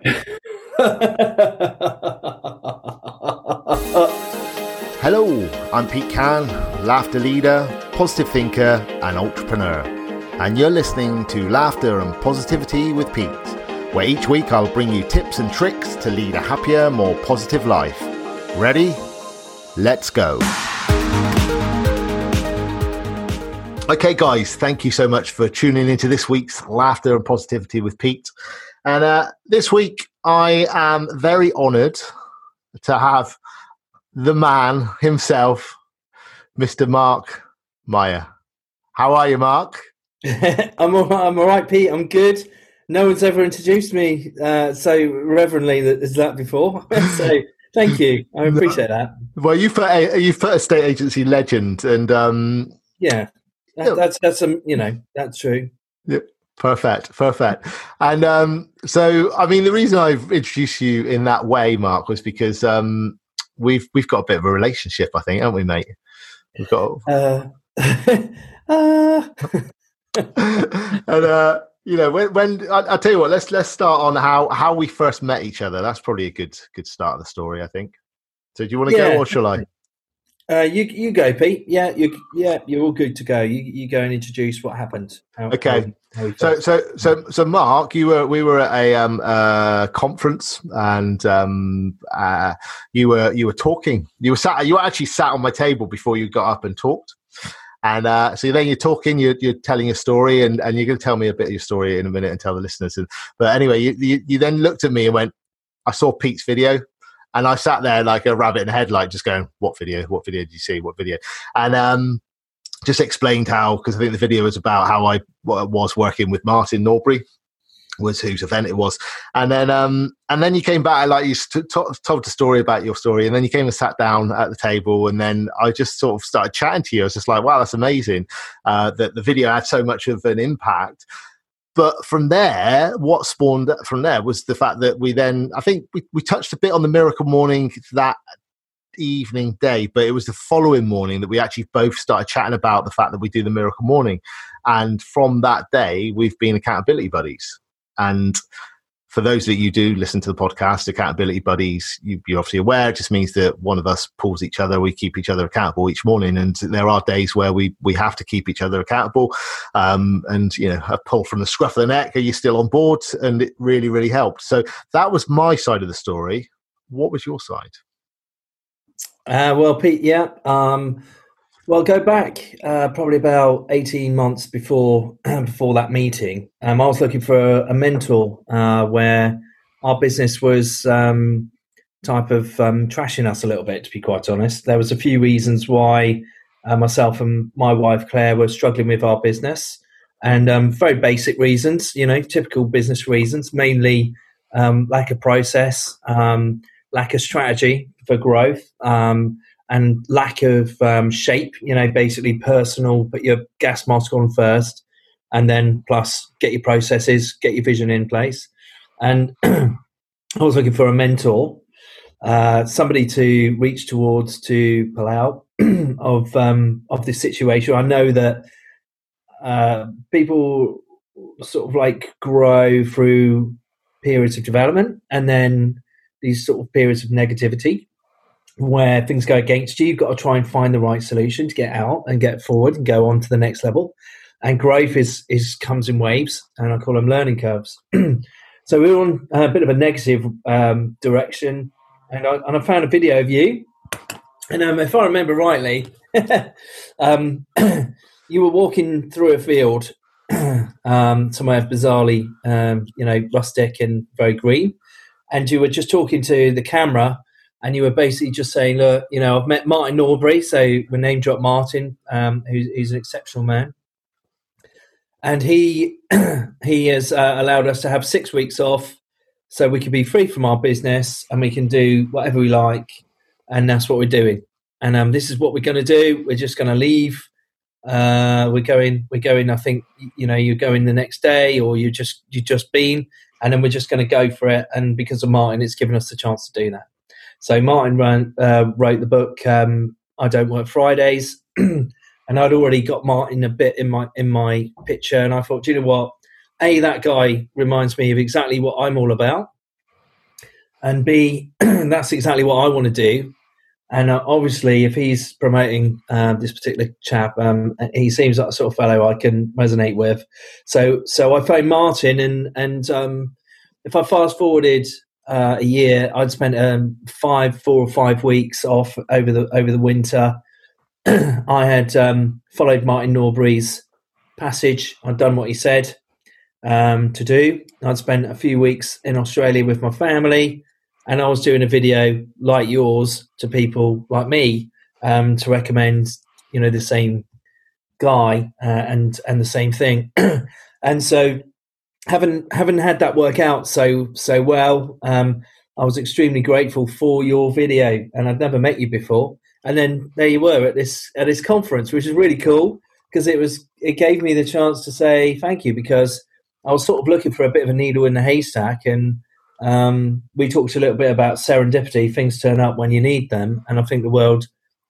Hello, I'm Pete Can, laughter leader, positive thinker, and entrepreneur. And you're listening to Laughter and Positivity with Pete, where each week I'll bring you tips and tricks to lead a happier, more positive life. Ready? Let's go. Okay, guys, thank you so much for tuning into this week's Laughter and Positivity with Pete. And uh, this week, I am very honored to have the man himself, Mr. Mark Meyer. How are you, Mark? I'm all right, I'm all right, Pete. I'm good. No one's ever introduced me uh, so reverently as that before. so thank you. I appreciate that. Well, you put a you put a state agency legend, and um, yeah, that, that's that's um, you know that's true. Yep. Perfect, perfect. And um, so, I mean, the reason I've introduced you in that way, Mark, was because um, we've we've got a bit of a relationship, I think, haven't we, mate? We've got. Uh, uh. and uh, you know, when, when I, will tell you what, let's let's start on how how we first met each other. That's probably a good good start of the story, I think. So, do you want to yeah. go, or shall I? Uh, you you go, Pete. Yeah, you yeah, you're all good to go. You you go and introduce what happened. How, okay. How, so so so so Mark, you were we were at a um uh conference and um uh you were you were talking. You were sat you actually sat on my table before you got up and talked. And uh, so then you're talking, you're, you're telling a story, and, and you're going to tell me a bit of your story in a minute and tell the listeners. And, but anyway, you, you, you then looked at me and went, I saw Pete's video and I sat there like a rabbit in a headlight, just going, "What video? What video did you see? What video?" And um, just explained how because I think the video was about how I was working with Martin Norbury was whose event it was, and then um, and then you came back like you t- t- told the story about your story, and then you came and sat down at the table, and then I just sort of started chatting to you. I was just like, wow, that's amazing uh, that the video had so much of an impact. But from there, what spawned from there was the fact that we then, I think we, we touched a bit on the miracle morning that evening day, but it was the following morning that we actually both started chatting about the fact that we do the miracle morning. And from that day, we've been accountability buddies. And for those that you do listen to the podcast, accountability buddies, you, are obviously aware. It just means that one of us pulls each other. We keep each other accountable each morning, and there are days where we we have to keep each other accountable. Um, and you know, a pull from the scruff of the neck. Are you still on board? And it really, really helped. So that was my side of the story. What was your side? Uh, well, Pete, yeah. Um, well, go back uh, probably about eighteen months before before that meeting. Um, I was looking for a, a mentor uh, where our business was um, type of um, trashing us a little bit. To be quite honest, there was a few reasons why uh, myself and my wife Claire were struggling with our business, and um, very basic reasons. You know, typical business reasons, mainly um, lack of process, um, lack of strategy for growth. Um, and lack of um, shape. You know, basically personal. Put your gas mask on first, and then plus get your processes, get your vision in place. And I was looking for a mentor, uh, somebody to reach towards to pull out of um, of this situation. I know that uh, people sort of like grow through periods of development and then these sort of periods of negativity where things go against you, you've got to try and find the right solution to get out and get forward and go on to the next level. And growth is is comes in waves, and I call them learning curves. so we are on a bit of a negative um, direction, and I, and I found a video of you, and um, if I remember rightly, um, you were walking through a field, um, somewhere bizarrely, um, you know, rustic and very green, and you were just talking to the camera and you were basically just saying, look, you know, I've met Martin Norbury, so we name drop Martin, um, who's, who's, an exceptional man, and he he has uh, allowed us to have six weeks off, so we can be free from our business and we can do whatever we like, and that's what we're doing. And um, this is what we're going to do. We're just going to leave. Uh, we're going. We're going. I think you know you're going the next day, or you just you just been, and then we're just going to go for it. And because of Martin, it's given us the chance to do that. So Martin ran, uh, wrote the book um, "I Don't Work Fridays," and I'd already got Martin a bit in my in my picture, and I thought, you know what? A that guy reminds me of exactly what I'm all about, and b that's exactly what I want to do. And uh, obviously, if he's promoting uh, this particular chap, um, he seems like a sort of fellow I can resonate with. So, so I phoned Martin, and and um, if I fast forwarded uh, a year, I'd spent um, five, four or five weeks off over the over the winter. I had um, followed Martin Norbury's passage. I'd done what he said um, to do. I'd spent a few weeks in Australia with my family and I was doing a video like yours to people like me um, to recommend, you know, the same guy uh, and and the same thing. and so, having having had that work out so so well, um, I was extremely grateful for your video, and I'd never met you before. And then there you were at this at this conference, which is really cool because it was it gave me the chance to say thank you because I was sort of looking for a bit of a needle in the haystack and um, we talked a little bit about serendipity. Things turn up when you need them, and I think the world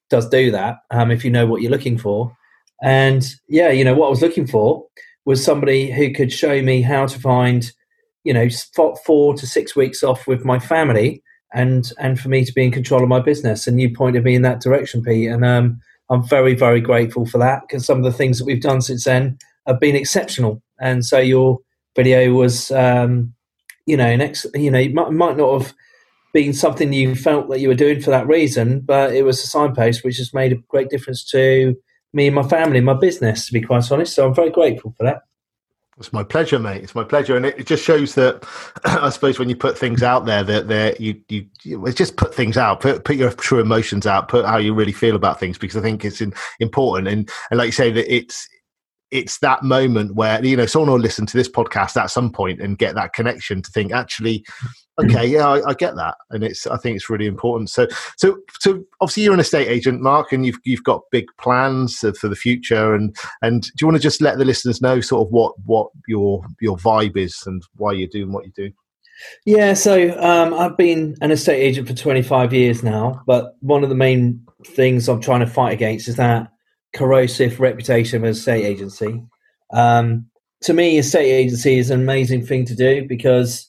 does do that um, if you know what you're looking for. And yeah, you know what I was looking for was somebody who could show me how to find, you know, four to six weeks off with my family, and and for me to be in control of my business. And you pointed me in that direction, Pete, and um, I'm very very grateful for that because some of the things that we've done since then have been exceptional. And so your video was um, you know, an next, you know, it might, might not have been something you felt that you were doing for that reason, but it was a signpost which has made a great difference to me and my family, my business, to be quite honest. So I'm very grateful for that. It's my pleasure, mate. It's my pleasure, and it, it just shows that I suppose when you put things out there, that there you, you you just put things out, put put your true emotions out, put how you really feel about things, because I think it's in, important. And and like you say, that it's it's that moment where you know someone will listen to this podcast at some point and get that connection to think actually okay yeah I, I, get that. And it's i think it's really important. So so so obviously you're an estate agent mark and you've you've got big plans for the future. And and do you want to just let the listeners know sort of what what your your vibe is and why you're doing what you do? Yeah so um, i've been an estate agent for 25 years now but one of the main things i'm trying to fight against is that corrosive reputation of an estate agency. Um, to me, estate agency is an amazing thing to do because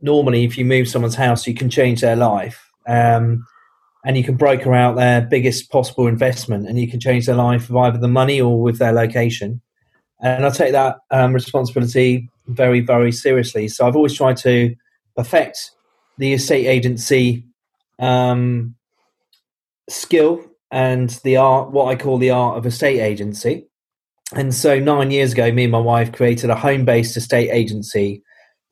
normally, if you move someone's house, you can change their life. Um, and you can broker out their biggest possible investment and you can change their life with either the money or with their location. And I take that um, responsibility very, very seriously. So I've always tried to perfect the estate agency um, skill and the art, what I call the art of estate agency. And so nine years ago, me and my wife created a home-based estate agency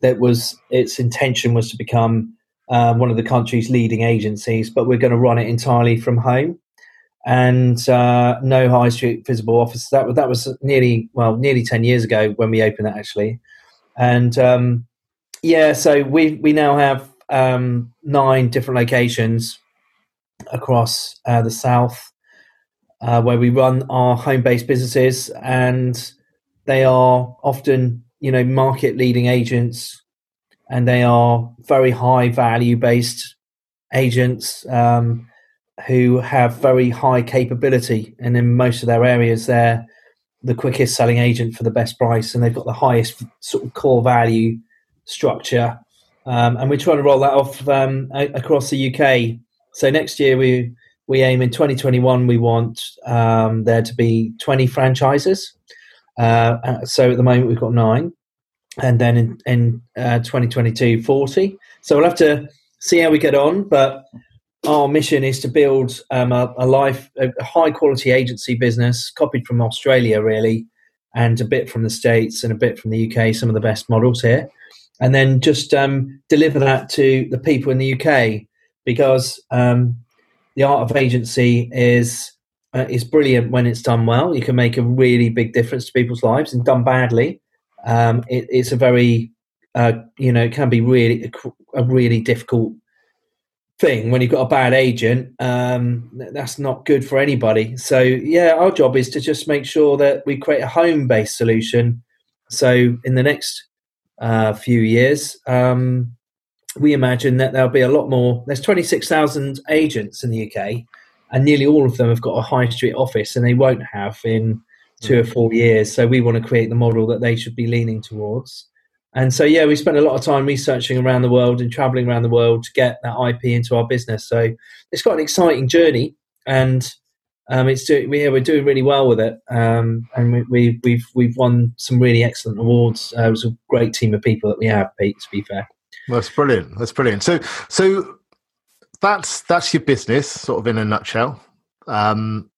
that was its intention was to become uh, one of the country's leading agencies, but we're going to run it entirely from home and uh, no high street visible office. That that was nearly well nearly ten years ago when we opened that actually, and um, yeah, so we we now have um, nine different locations across uh, the south, uh, where we run our home-based businesses, and they are often, you know, market-leading agents, and they are very high value-based agents um, who have very high capability, and in most of their areas, they're the quickest selling agent for the best price, and they've got the highest sort of core value structure. Um, and we're trying to roll that off um, across the UK so next year we we aim in 2021 we want um, there to be 20 franchises. Uh, uh, so at the moment we've got nine, and then in, in uh, 2022 40. So we'll have to see how we get on, but our mission is to build um, a, a, life, a high quality agency business, copied from Australia, really, and a bit from the States and a bit from the UK, some of the best models here, and then just um, deliver that to the people in the UK because um, the art of agency is uh, is brilliant when it's done well. You can make a really big difference to people's lives, and done badly, um, it, it's a very uh, you know it can be really a really difficult thing when you've got a bad agent. Um, that's not good for anybody. So yeah, our job is to just make sure that we create a home based solution. So in the next uh, few years, um, we imagine that there'll be a lot more. There's 26,000 agents in the UK, and nearly all of them have got a high street office, and they won't have in two or four years. So we want to create the model that they should be leaning towards. And so, yeah, we spent a lot of time researching around the world and traveling around the world to get that IP into our business. So it's quite an exciting journey, and um, it's doing, we, we're doing really well with it. Um, and we, we, we've we've won some really excellent awards. Uh, it was a great team of people that we have, Pete. To be fair, that's brilliant. That's brilliant. So so that's that's your business, sort of in a nutshell. Um,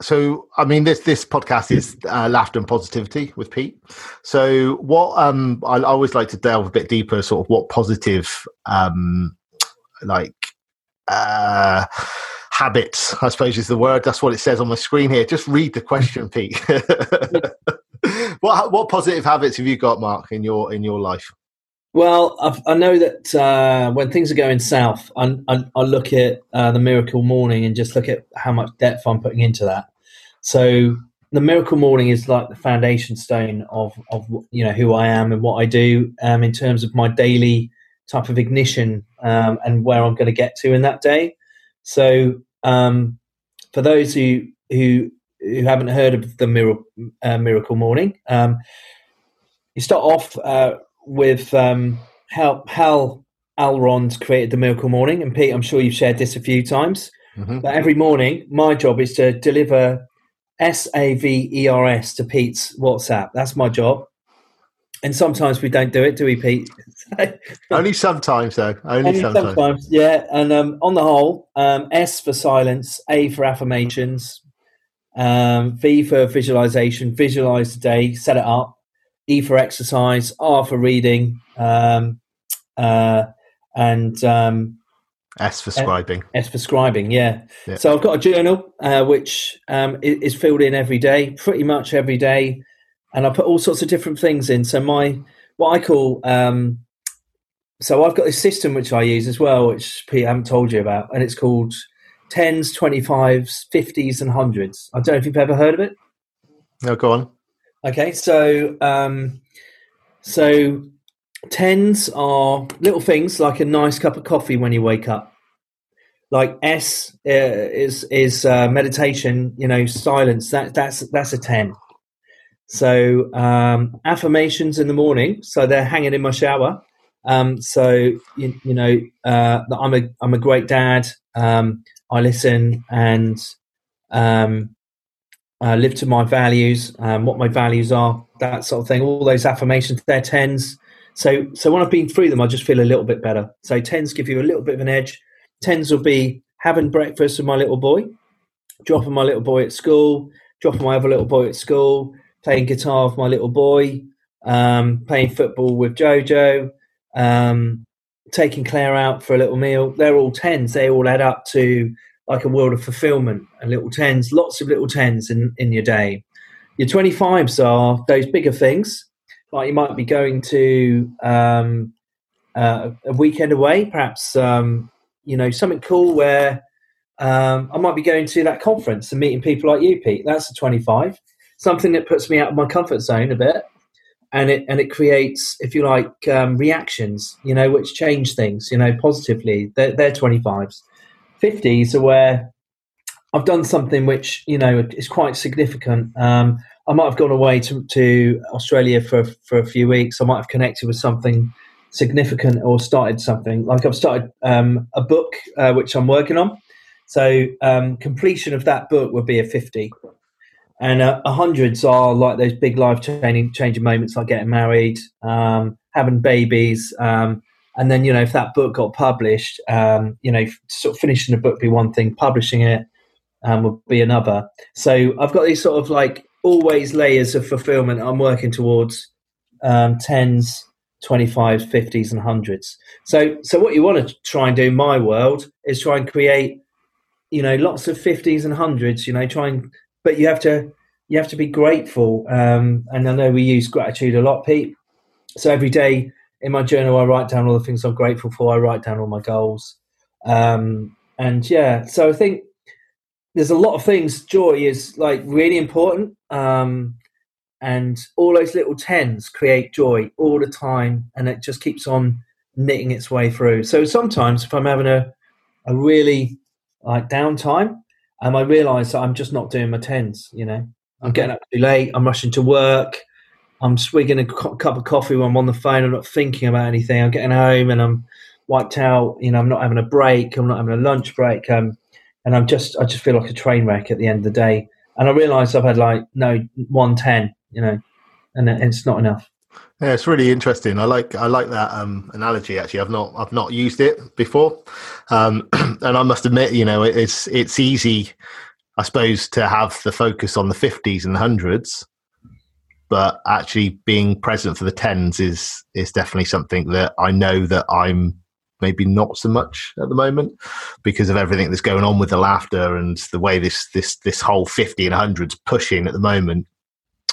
so I mean this this podcast is uh, laughter and positivity with Pete. So what um I, I always like to delve a bit deeper, sort of what positive um like uh habits I suppose is the word. That's what it says on my screen here. Just read the question, Pete. what what positive habits have you got, Mark, in your in your life? Well, I've, i know that uh, when things are going south, I, I, I look at uh, the miracle morning and just look at how much depth I'm putting into that. So the miracle morning is like the foundation stone of of you know who I am and what I do um, in terms of my daily type of ignition um, and where I'm going to get to in that day. So um, for those who who who haven't heard of the miracle, uh, miracle morning, um, you start off uh, with um, how Hal Elrod created the miracle morning, and Pete, I'm sure you've shared this a few times. Mm-hmm. But every morning, my job is to deliver S A V E R S to Pete's WhatsApp. That's my job. And sometimes we don't do it, do we, Pete? Only sometimes, though. Only, Only sometimes. sometimes. Yeah. And um, on the whole, um, S for silence, A for affirmations, um, V for visualization, visualize the day, set it up, E for exercise, R for reading, um, uh, and um, S for scribing. S for scribing, yeah. yeah. So I've got a journal uh, which um, is filled in every day, pretty much every day, and I put all sorts of different things in. So my what I call um, so I've got this system which I use as well, which Pete I haven't told you about, and it's called tens, twenty fives, fifties, and hundreds. I don't know if you've ever heard of it. No, go on. Okay, so um, so Tens are little things like a nice cup of coffee when you wake up. Like S uh, is is uh, meditation, you know, silence. That that's that's a ten. So um, affirmations in the morning. So they're hanging in my shower. Um, so you, you know, uh, I'm a I'm a great dad. Um, I listen and um, uh, live to my values, um, what my values are, that sort of thing. All those affirmations, they're tens. So, so when I've been through them, I just feel a little bit better. So tens give you a little bit of an edge. Tens will be having breakfast with my little boy, dropping my little boy at school, dropping my other little boy at school, playing guitar with my little boy, um, playing football with Jojo, um, taking Claire out for a little meal. They're all tens. They all add up to like a world of fulfillment and little tens, lots of little tens in, in your day. Your 25s are those bigger things like you might be going to um, uh, a weekend away, perhaps um, you know something cool where um, I might be going to that conference and meeting people like you, Pete. That's a twenty-five. Something that puts me out of my comfort zone a bit, and it and it creates, if you like, um, reactions. You know, which change things. You know, positively. They're, they're twenty-fives. Fifties are where I've done something which you know is quite significant. Um, I might have gone away to, to Australia for for a few weeks. I might have connected with something significant or started something. Like I've started um, a book uh, which I'm working on. So um, completion of that book would be a fifty, and uh, hundreds are like those big life changing changing moments, like getting married, um, having babies. Um, and then, you know, if that book got published, um, you know, sort of finishing a book be one thing, publishing it um, would be another. So I've got these sort of like always layers of fulfillment I'm working towards um, tens, 25s, 50s, and hundreds. So, so what you want to try and do in my world is try and create, you know, lots of 50s and hundreds. You know, try and, but you have to, you have to be grateful. Um, and I know we use gratitude a lot, Pete. So every day in my journal, I write down all the things I'm grateful for. I write down all my goals. Um, and yeah, so I think there's a lot of things. Joy is like really important, um, and all those little tens create joy all the time, and it just keeps on knitting its way through. So sometimes, if I'm having a a really like downtime, um, I realise that I'm just not doing my tens. You know, I'm getting up too late. I'm rushing to work. I'm swigging a cu- cup of coffee when I'm on the phone. I'm not thinking about anything. I'm getting home and I'm wiped out. You know, I'm not having a break. I'm not having a lunch break. Um, and I'm just, I just feel like a train wreck at the end of the day. And I realise I've had like no 110, you know, and it's not enough. Yeah, it's really interesting. I like I like that um, analogy. Actually, I've not I've not used it before, um, and I must admit, you know, it's it's easy, I suppose, to have the focus on the fifties and the hundreds, but actually being present for the tens is is definitely something that I know that I'm maybe not so much at the moment because of everything that's going on with the laughter and the way this this this whole 50 and 100s pushing at the moment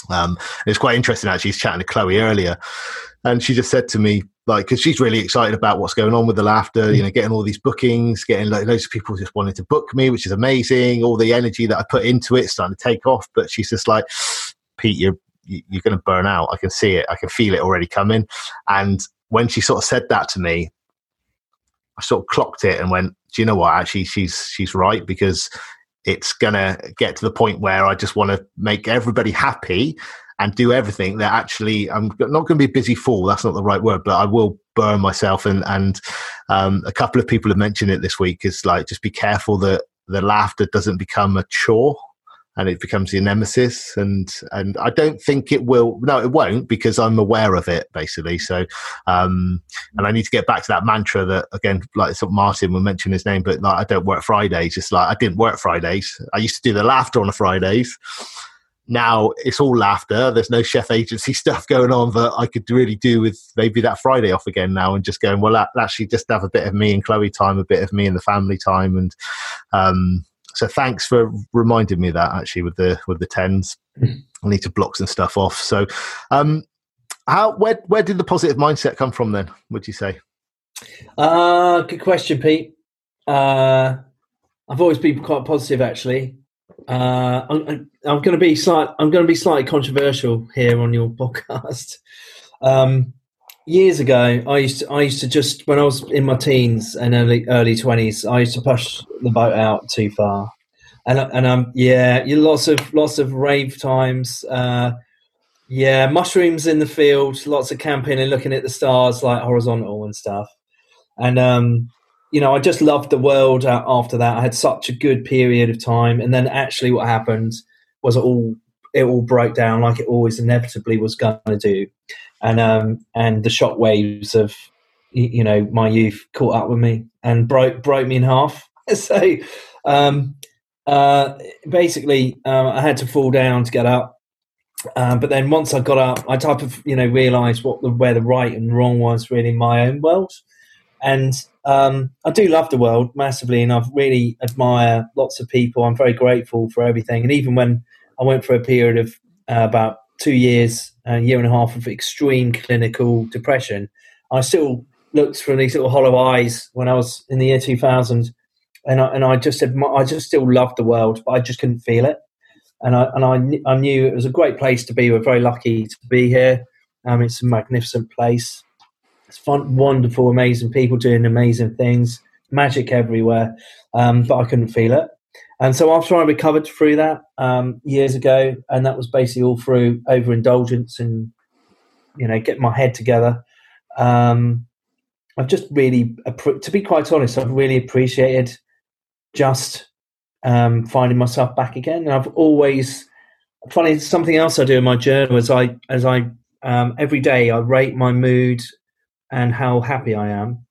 um, it's quite interesting actually. She's chatting to Chloe earlier, and she just said to me, like, because she's really excited about what's going on with the laughter, you know, getting all these bookings, getting like loads of people just wanting to book me, which is amazing. All the energy that I put into it starting to take off, but she's just like, Pete, you're you're going to burn out. I can see it. I can feel it already coming. And when she sort of said that to me, I sort of clocked it and went, do you know what? Actually, she's she's right because it's going to get to the point where I just want to make everybody happy and do everything that actually I'm not going to be a busy fool. That's not the right word, but I will burn myself. And, and um, a couple of people have mentioned it this week is like, just be careful that the laughter doesn't become a chore and it becomes your nemesis. And and I don't think it will. No, it won't because I'm aware of it basically. So, um, and I need to get back to that mantra that again, like Martin will mention his name, but like I don't work Fridays. Just like I didn't work Fridays. I used to do the laughter on the Fridays. Now it's all laughter. There's no chef agency stuff going on that I could really do with maybe that Friday off again now and just going, well, actually just have a bit of me and Chloe time, a bit of me and the family time. And, um, so thanks for reminding me of that actually with the with the tens. I need to block some stuff off. So, um, how where where did the positive mindset come from then? Would you say? Uh, good question, Pete. Uh, I've always been quite positive, actually. Uh, I'm, I'm going to be slight. I'm going to be slightly controversial here on your podcast. Um, years ago, I used to, I used to just when I was in my teens and early early twenties, I used to push the boat out too far, and and um yeah, you lots of lots of rave times. Uh, yeah, mushrooms in the field, lots of camping and looking at the stars like horizontal and stuff, and um you know I just loved the world after that. I had such a good period of time, and then actually what happened was it all it all broke down like it always inevitably was going to do and um, and the shock waves of you know my youth caught up with me and broke broke me in half. so um, uh, basically, uh, I had to fall down to get up. Uh, but then once I got up, I type of you know realised what the where the right and wrong was really in my own world, and um, I do love the world massively, and I really admire lots of people. I'm very grateful for everything, and even when I went for a period of uh, about two years, a year and a half of extreme clinical depression, I still looked through these little hollow eyes when I was in the year 2000, and I, and I just said I just still loved the world, but I just couldn't feel it, and I and I, I knew it was a great place to be. We're very lucky to be here. Um, it's a magnificent place. It's fun, wonderful, amazing people doing amazing things, magic everywhere, um, but I couldn't feel it. And so after I recovered through that um, years ago, and that was basically all through overindulgence and you know get my head together. Um, I've just really, to be quite honest, I've really appreciated just um, finding myself back again. And I've always, funny, something else I do in my journal is I, as I, um, every day I rate my mood and how happy I am.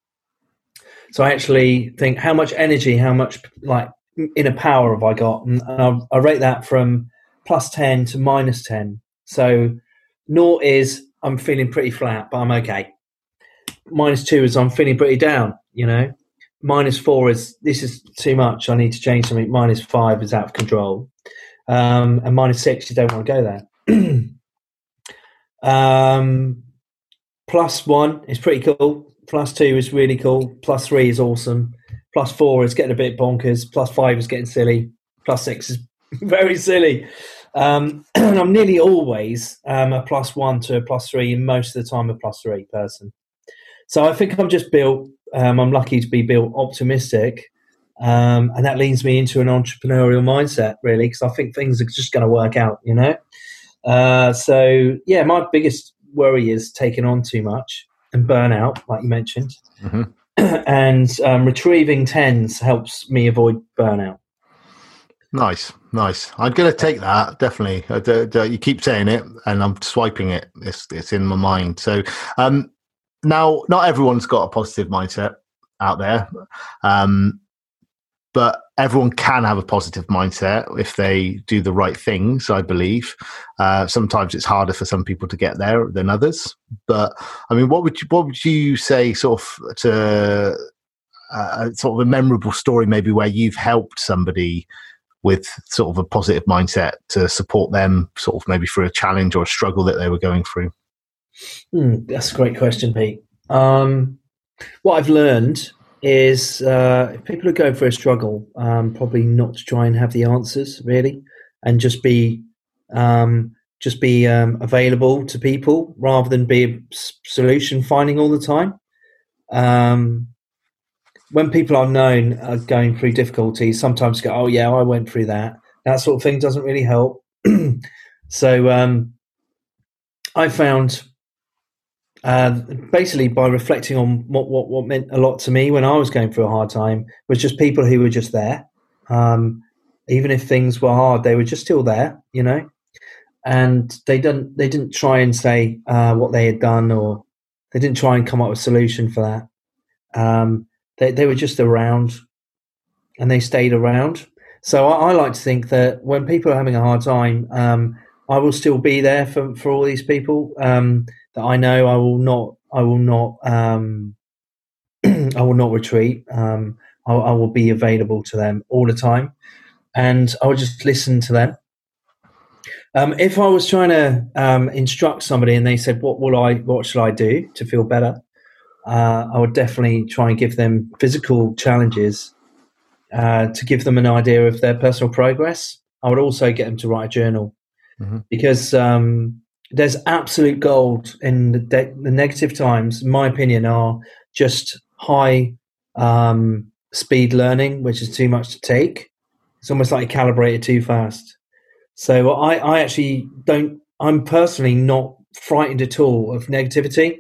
So I actually think how much energy, how much like inner power have I got? And, I, I, rate that from plus 10 to minus 10. So naught is I'm feeling pretty flat, but I'm okay. Minus two is I'm feeling pretty down, you know. Minus four is this is too much. I need to change something. Minus five is out of control. Um, and minus six, you don't want to go there. um, plus one is pretty cool. Plus two is really cool. Plus three is awesome. Plus four is getting a bit bonkers. Plus five is getting silly. Plus six is very silly. Um, and I'm nearly always um, a plus one to a plus three, and most of the time a plus three person. So I think I'm just built. Um, I'm lucky to be built optimistic, um, and that leads me into an entrepreneurial mindset, really, because I think things are just going to work out. You know, Uh, so yeah, my biggest worry is taking on too much and burnout, like you mentioned. Mm-hmm. and um, retrieving tens helps me avoid burnout. Nice, nice. I'm going to take that definitely. Uh, you keep saying it, and I'm swiping it. It's it's in my mind. So um, now, not everyone's got a positive mindset out there. Um, but everyone can have a positive mindset if they do the right things i believe. Uh, sometimes it's harder for some people to get there than others. But i mean what would you what would you say sort of to uh, sort of a memorable story maybe where you've helped somebody with sort of a positive mindset to support them sort of maybe through a challenge or a struggle that they were going through? Mm, that's a great question pete. Um, what i've learned is uh, if people are going for a struggle, um, probably not to try and have the answers really, and just be um, just be um, available to people rather than be solution finding all the time. Um, when people are known are going through difficulties, sometimes go, "Oh yeah, I went through that." That sort of thing doesn't really help. so um, I found uh, basically by reflecting on what, what, what meant a lot to me when I was going through a hard time was just people who were just there. Um, even if things were hard, they were just still there, you know. And they didn't they didn't try and say uh, what they had done, or they didn't try and come up with a solution for that. Um, they they were just around, and they stayed around. So I, I, like to think that when people are having a hard time, um, I will still be there for for all these people. Um, that I know I will not I will not um, I will not retreat. Um, I, I, will be available to them all the time, and I will just listen to them. Um, if I was trying to um, instruct somebody and they said, "What will I? What should I do to feel better?" Uh, I would definitely try and give them physical challenges uh, to give them an idea of their personal progress. I would also get them to write a journal mm-hmm. because um, there's absolute gold in the, de- the negative times. In my opinion, are just high um, speed learning, which is too much to take. It's almost like calibrated too fast. So I, I actually don't. I'm personally not frightened at all of negativity,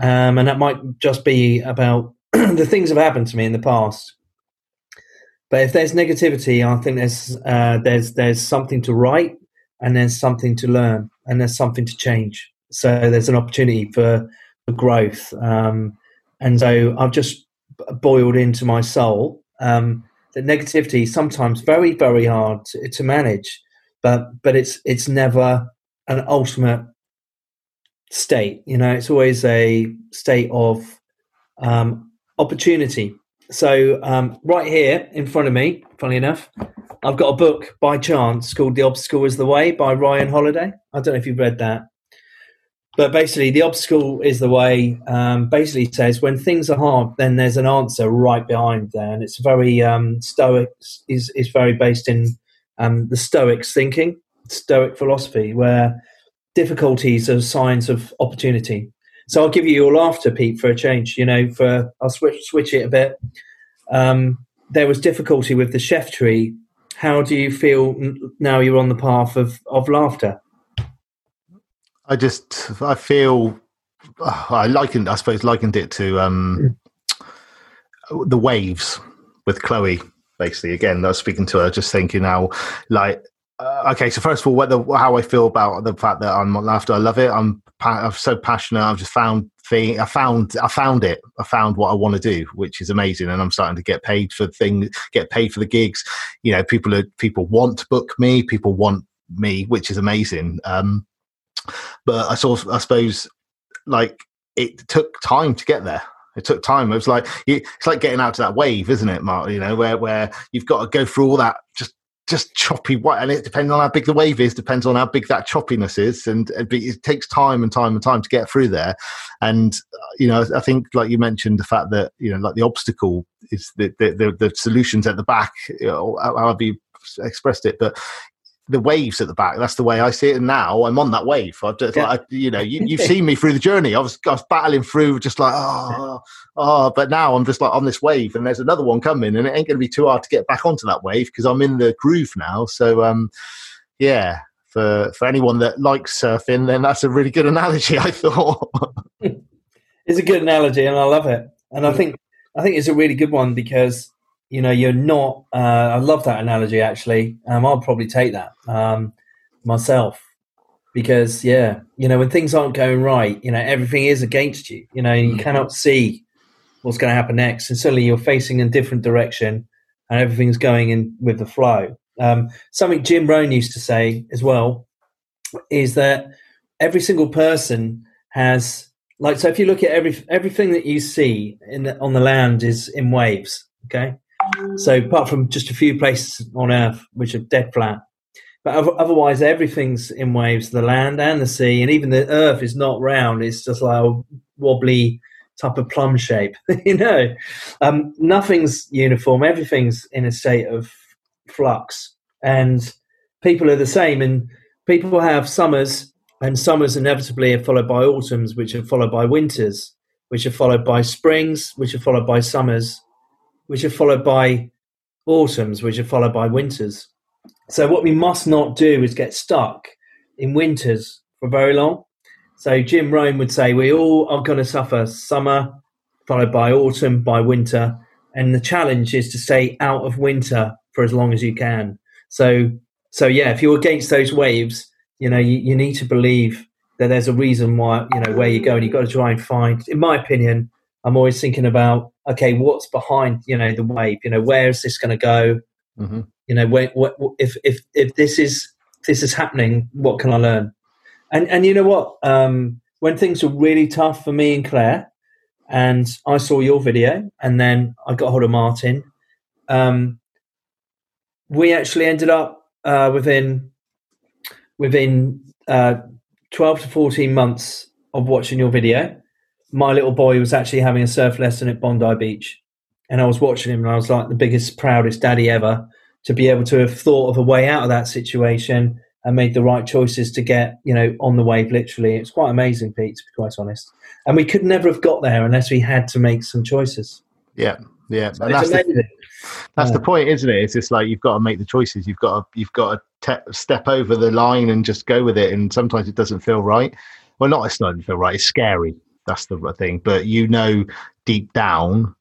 um, and that might just be about the things have happened to me in the past. But if there's negativity, I think there's uh, there's there's something to write and there's something to learn and there's something to change. So there's an opportunity for, for growth. Um, and so I've just boiled into my soul um, that negativity is sometimes very, very hard to, to, manage, but but it's it's never an ultimate state. You know, it's always a state of um, opportunity. So um, right here in front of me, funny enough, I've got a book by chance called The Obstacle is the Way by Ryan Holiday. I don't know if you've read that. But basically, The Obstacle is the Way um, basically says when things are hard, then there's an answer right behind there. And it's very um, Stoic, is, is very based in um, the Stoics thinking, Stoic philosophy, where difficulties are signs of opportunity. So I'll give you your laughter, Pete, for a change. You know, for I'll switch switch it a bit. Um, there was difficulty with the chef tree how do you feel now you're on the path of, of laughter? I just, I feel, I likened, I suppose, likened it to um, the waves with Chloe. Basically, again, I was speaking to her, just thinking how like, uh, okay. So first of all, whether how I feel about the fact that I'm not laughter, I love it. I'm, I'm so passionate. I've just found thing i found i found it i found what i want to do which is amazing and i'm starting to get paid for things get paid for the gigs you know people are people want to book me people want me which is amazing um but i saw i suppose like it took time to get there it took time. It was like it's like getting out to that wave, isn't it, Mark? You know, where where you've got to go through all that just just choppy and it depends on how big the wave is depends on how big that choppiness is and it takes time and time and time to get through there. And uh, you know i think like you mentioned the fact that you know like the obstacle is the the, the, the solutions at the back you know, have you expressed it? But the waves at the back. That's the way I see it. And now I'm on that wave. I've just, yeah. like, you know, you, have seen me through the journey. I was, I was battling through, just like, oh, oh, but now I'm just like on this wave, and there's another one coming, and it ain't going to be too hard to get back onto that wave because I'm in the groove now. So, um, yeah, for for anyone that likes surfing, then that's a really good analogy. I thought it's a good analogy, and I love it. And I mm. think I think it's a really good one because you know you're not. Uh, I love that analogy. Actually, um, I'll probably take that um, myself because yeah, you know when things aren't going right, you know everything is against you. You know you mm. cannot see what's going to happen next, and suddenly you're facing a different direction, and everything's going in with the flow. Um, something Jim Rohn used to say as well is that every single person has like so if you look at every everything that you see in the, on the land is in waves okay so apart from just a few places on earth which are dead flat but otherwise everything's in waves the land and the sea and even the earth is not round it's just like a wobbly type of plum shape you know? Um, nothing's uniform everything's in a state of flux and people are the same and people have summers and summers inevitably are followed by autumns which are followed by winters which are followed by springs which are followed by summers which are followed by autumns which are followed by winters. So what we must not do is get stuck in winters for very long. So jim rohn would say we all are going to suffer summer followed by autumn by winter and the challenge is to stay out of winter for as long as you can. So, so yeah, if you're against those waves, you know, you, you need to believe that there's a reason why, you know, where you're going. You've got to try and find, in my opinion, I'm always thinking about, okay, what's behind, you know, the wave? You know, where is this going to go? Mm-hmm. You know, where, what, if, if, if this is, this is happening, what can I learn? And, and you know what? Um, when things were really tough for me and Claire, and I saw your video, and then I got hold of Martin. Um, we actually ended up uh, within within uh, 12 to 14 months of watching your video my little boy was actually having a surf lesson at bondi beach and i was watching him and i was like the biggest proudest daddy ever to be able to have thought of a way out of that situation and made the right choices to get you know on the wave literally it's quite amazing pete to be quite honest and we could never have got there unless we had to make some choices yeah yeah so amazing. The, that's the point, isn't it? It's just like you've got to make the choices. You've got to you've got to te- step over the line and just go with it. And sometimes it doesn't feel right. Well, not it's not feel right. It's scary. That's the thing. But you know, deep down,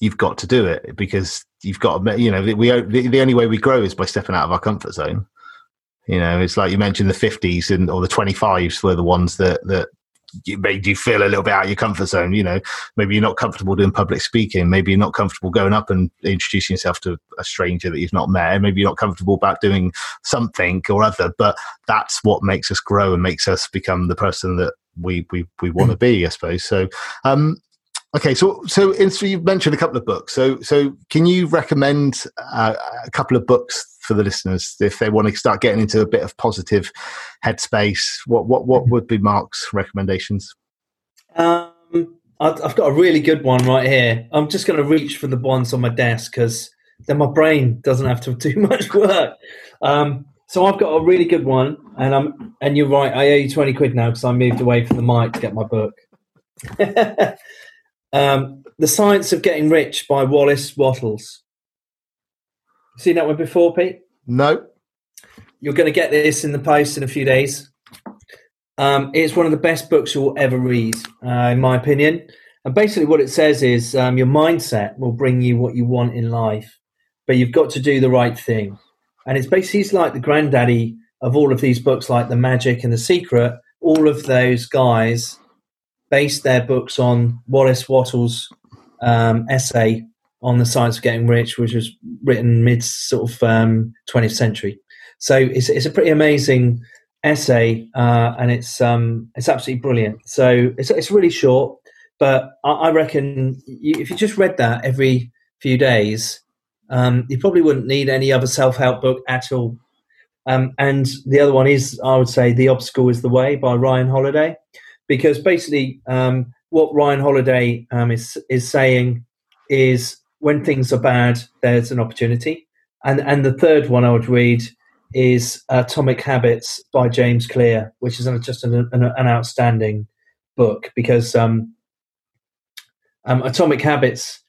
you've got to do it because you've got to. You know, we the, the only way we grow is by stepping out of our comfort zone. You know, it's like you mentioned the 50s and or the 25s were the ones that that you made you feel a little bit out of your comfort zone. You know, maybe you're not comfortable doing public speaking. Maybe you're not comfortable going up and introducing yourself to a stranger that you've not met. Maybe you're not comfortable about doing something or other. But that's what makes us grow and makes us become the person that we we we want to be, I suppose. So, um, Okay, so so, so you've mentioned a couple of books. So so can you recommend uh, a couple of books for the listeners if they want to start getting into a bit of positive headspace? What what what would be Mark's recommendations? Um, I've got a really good one right here. I'm just going to reach for the ones on my desk because then my brain doesn't have to do much work. Um, so I've got a really good one, and I'm and you're right. I owe you twenty quid now because I moved away from the mic to get my book. Um, the Science of Getting Rich by Wallace Wattles. Seen that one before, Pete? No. You're going to get this in the post in a few days. Um, it's one of the best books you'll ever read, uh, in my opinion. And basically, what it says is um, your mindset will bring you what you want in life, but you've got to do the right thing. And it's basically he's like the granddaddy of all of these books, like The Magic and The Secret. All of those guys based their books on Wallace Wattles' um, essay on the science of getting rich, which was written mid sort of um, 20th century. So it's it's a pretty amazing essay, uh, and it's um, it's absolutely brilliant. So it's it's really short, but I, I reckon you, if you just read that every few days, um, you probably wouldn't need any other self help book at all. Um, and the other one is, I would say, The Obstacle is the Way by Ryan Holiday because basically um, what Ryan Holiday um, is is saying is when things are bad, there's an opportunity. And and the third one I would read is Atomic Habits by James Clear, which is just an, an, an outstanding book because um, um, Atomic Habits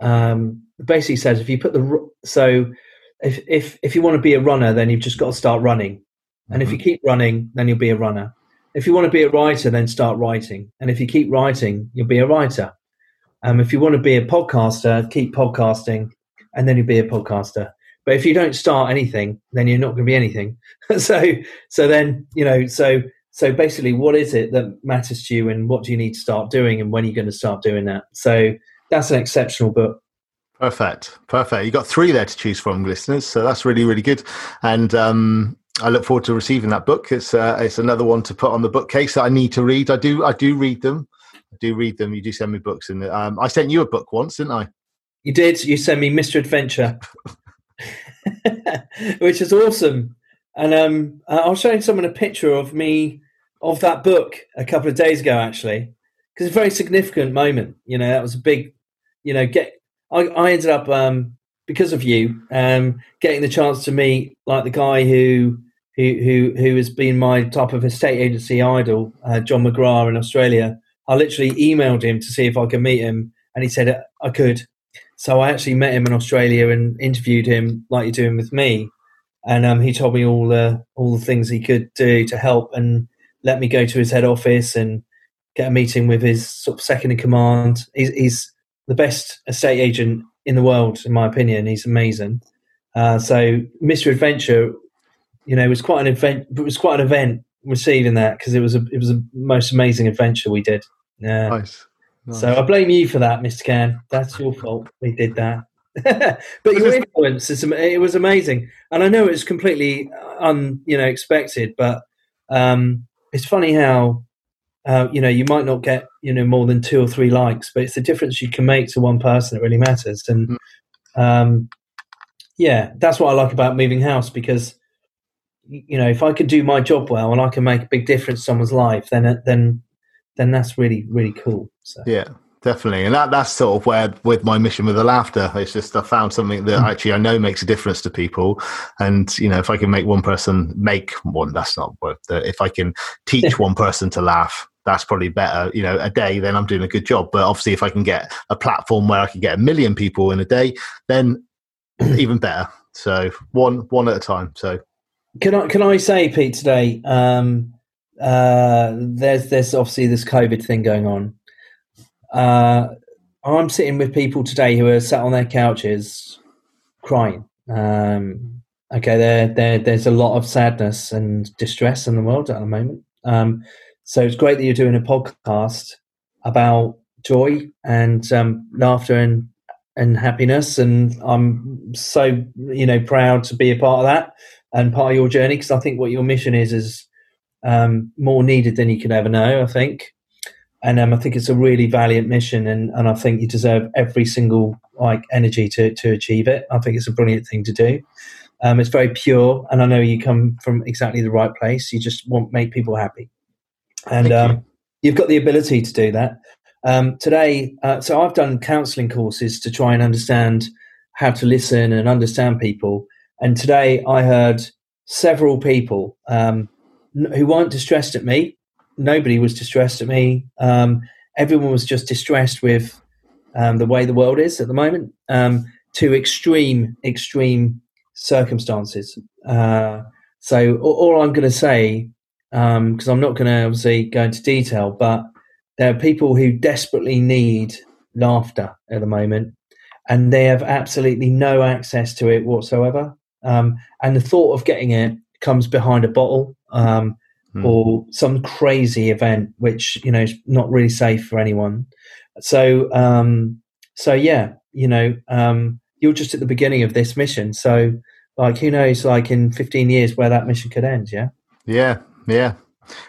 um, basically says if you put the so if if if you want to be a runner, then you've just got to start running. And if you keep running, then you'll be a runner. If you want to be a writer, then start writing. And if you keep writing, you'll be a writer. Um, if you want to be a podcaster, keep podcasting, and then you'll be a podcaster. But if you don't start anything, then you're not going to be anything. so, so then you know, so so basically, what is it that matters to you, and what do you need to start doing, and when are you going to start doing that? So that's an exceptional book. Perfect, perfect. You got three there to choose from, listeners. So that's really, really good. And um, I look forward to receiving that book. It's uh, it's another one to put on the bookcase that I need to read. I do I do read them. I do read them. You do send me books, and um, I sent you a book once, didn't I? You did. You sent me Mr. Adventure, which is awesome. And um, I was showing someone a picture of me of that book a couple of days ago, actually, because it's a very significant moment. You know, that was a big, you know, get. I, I ended up um, because of you um, getting the chance to meet like the guy who who who who has been my type of estate agency idol, uh, John McGrath in Australia. I literally emailed him to see if I could meet him, and he said I could. So I actually met him in Australia and interviewed him like you're doing with me, and um, he told me all the all the things he could do to help, and let me go to his head office and get a meeting with his sort of second in command. He's, he's the best estate agent in the world, in my opinion. He's amazing. Uh, so Mr. Adventure, you know, it was quite an event. It was quite an event receiving that because it was a it was a most amazing adventure we did. Yeah. Nice. nice. So I blame you for that, Mr. Cann. That's your fault. We did that. but your influence is it was amazing, and I know it's completely un you know expected, but um, it's funny how uh, you know you might not get you know more than two or three likes, but it's the difference you can make to one person that really matters. And mm. um, yeah, that's what I like about moving house because you know if I could do my job well and I can make a big difference to someone's life, then then then that's really really cool. So. Yeah, definitely and that that's sort of where with my mission with the laughter it's just i found something that mm. actually i know makes a difference to people and you know if i can make one person make one that's not worth it if i can teach one person to laugh that's probably better you know a day then i'm doing a good job but obviously if i can get a platform where i can get a million people in a day then even better so one one at a time so can i can i say pete today um uh there's there's obviously this covid thing going on uh, I'm sitting with people today who are sat on their couches crying. Um, okay, there, there, there's a lot of sadness and distress in the world at the moment. Um, so it's great that you're doing a podcast about joy and um, laughter and and happiness. And I'm so you know proud to be a part of that and part of your journey because I think what your mission is is um, more needed than you could ever know. I think and um, I think it's a really valiant mission, and, and I think you deserve every single like energy to to achieve it. I think it's a brilliant thing to do. Um, it's very pure, and I know you come from exactly the right place. You just want to make people happy, and um, you. have got the ability to do that. Um, today, uh, so I've done counselling courses to try and understand how to listen and understand people. And today, I heard several people um, who weren't distressed at me nobody was distressed at me. Um, everyone was just distressed with um, the way the world is at the moment um, to extreme, extreme circumstances. Uh, so all, all I'm going to say, because um, I'm not going to obviously go into detail, but there are people who desperately need laughter at the moment, and they have absolutely no access to it whatsoever. Um, and the thought of getting it comes behind a bottle. Um, mm. or some crazy event which you know is not really safe for anyone. So um, so yeah, you know, um, you're just at the beginning of this mission. So like, who knows? Like in 15 years, where that mission could end? Yeah. Yeah. Yeah.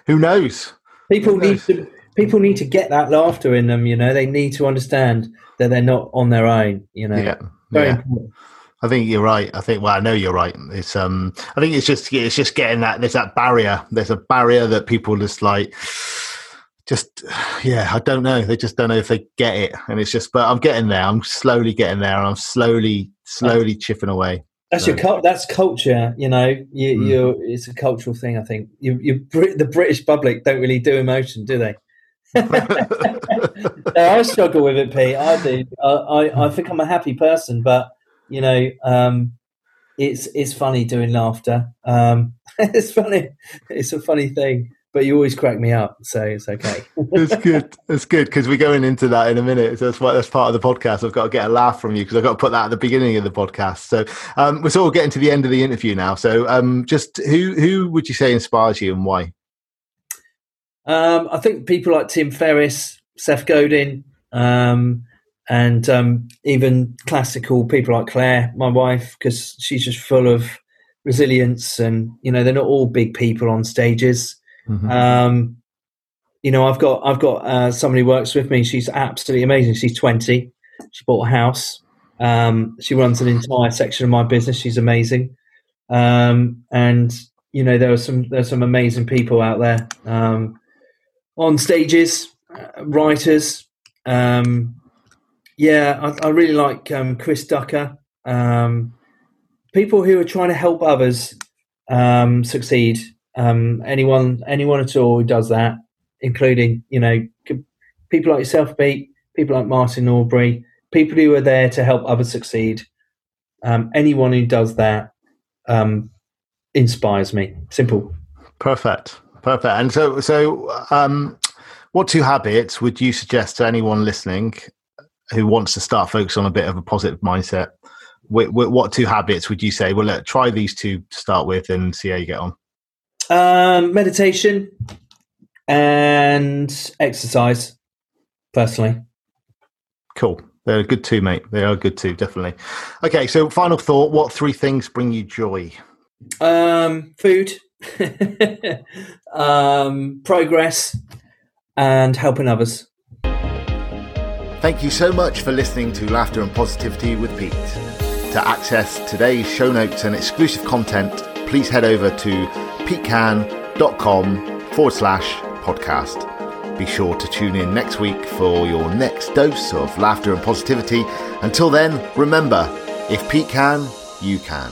Who knows? People Who knows? need to people need to get that laughter in them. You know, they need to understand that they're not on their own. You know, yeah. Very yeah. important. I think you're right. I think well, I know you're right. It's um, I think it's just it's just getting that there's that barrier. There's a barrier that people just like, just yeah. I don't know. They just don't know if they get it, and it's just. But I'm getting there. I'm slowly getting there, and I'm slowly, slowly chipping away. That's so. your that's culture. You know, you mm. you it's a cultural thing. I think you you the British public don't really do emotion, do they? no, I struggle with it, Pete. I do. I, I I think I'm a happy person, but you know, um, it's it's funny doing laughter. Um, it's funny. It's a funny thing, but you always crack me up, so it's okay. it's good. It's good because we're going into that in a minute. So that's why that's part of the podcast. I've got to get a laugh from you because I've got to put that at the beginning of the podcast. So um, we're sort of getting to the end of the interview now. So um, just who who would you say inspires you and why? Um, I think people like Tim Ferriss, Seth Godin, um, and um, even classical people like Claire, my wife, because she's just full of resilience. And you know, they're not all big people on stages. Mm-hmm. Um, you know, I've got I've got uh, somebody who works with me. She's absolutely amazing. She's twenty. She bought a house. Um, she runs an entire section of my business. She's amazing. Um, and you know, there are some there's some amazing people out there um, on stages, uh, writers. Um, yeah, I, I, really like um, Chris Ducker. Um, people who are trying to help others um, succeed. Um, anyone, anyone at all who does that, including you know people like yourself, Pete, people like Martin Aubrey, people who are there to help others succeed. Um, anyone who does that um, inspires me. Simple. Perfect. Perfect. And so, so, um, what two habits would you suggest to anyone listening who wants to start focus on a bit of a positive mindset? What, what two habits would you say? Well, let, try these two to start with and see how you get on. Um, meditation and exercise, personally. Cool. They're a good too, mate. They are good too, definitely. Okay, so final thought: What three things bring you joy? Um, food, um, progress, and helping others. Thank you so much for listening to Laughter and Positivity with Pete. To access today's show notes and exclusive content, please head over to petecan.com forward slash podcast. Be sure to tune in next week for your next dose of laughter and positivity. Until then, remember, if Pete can, you can.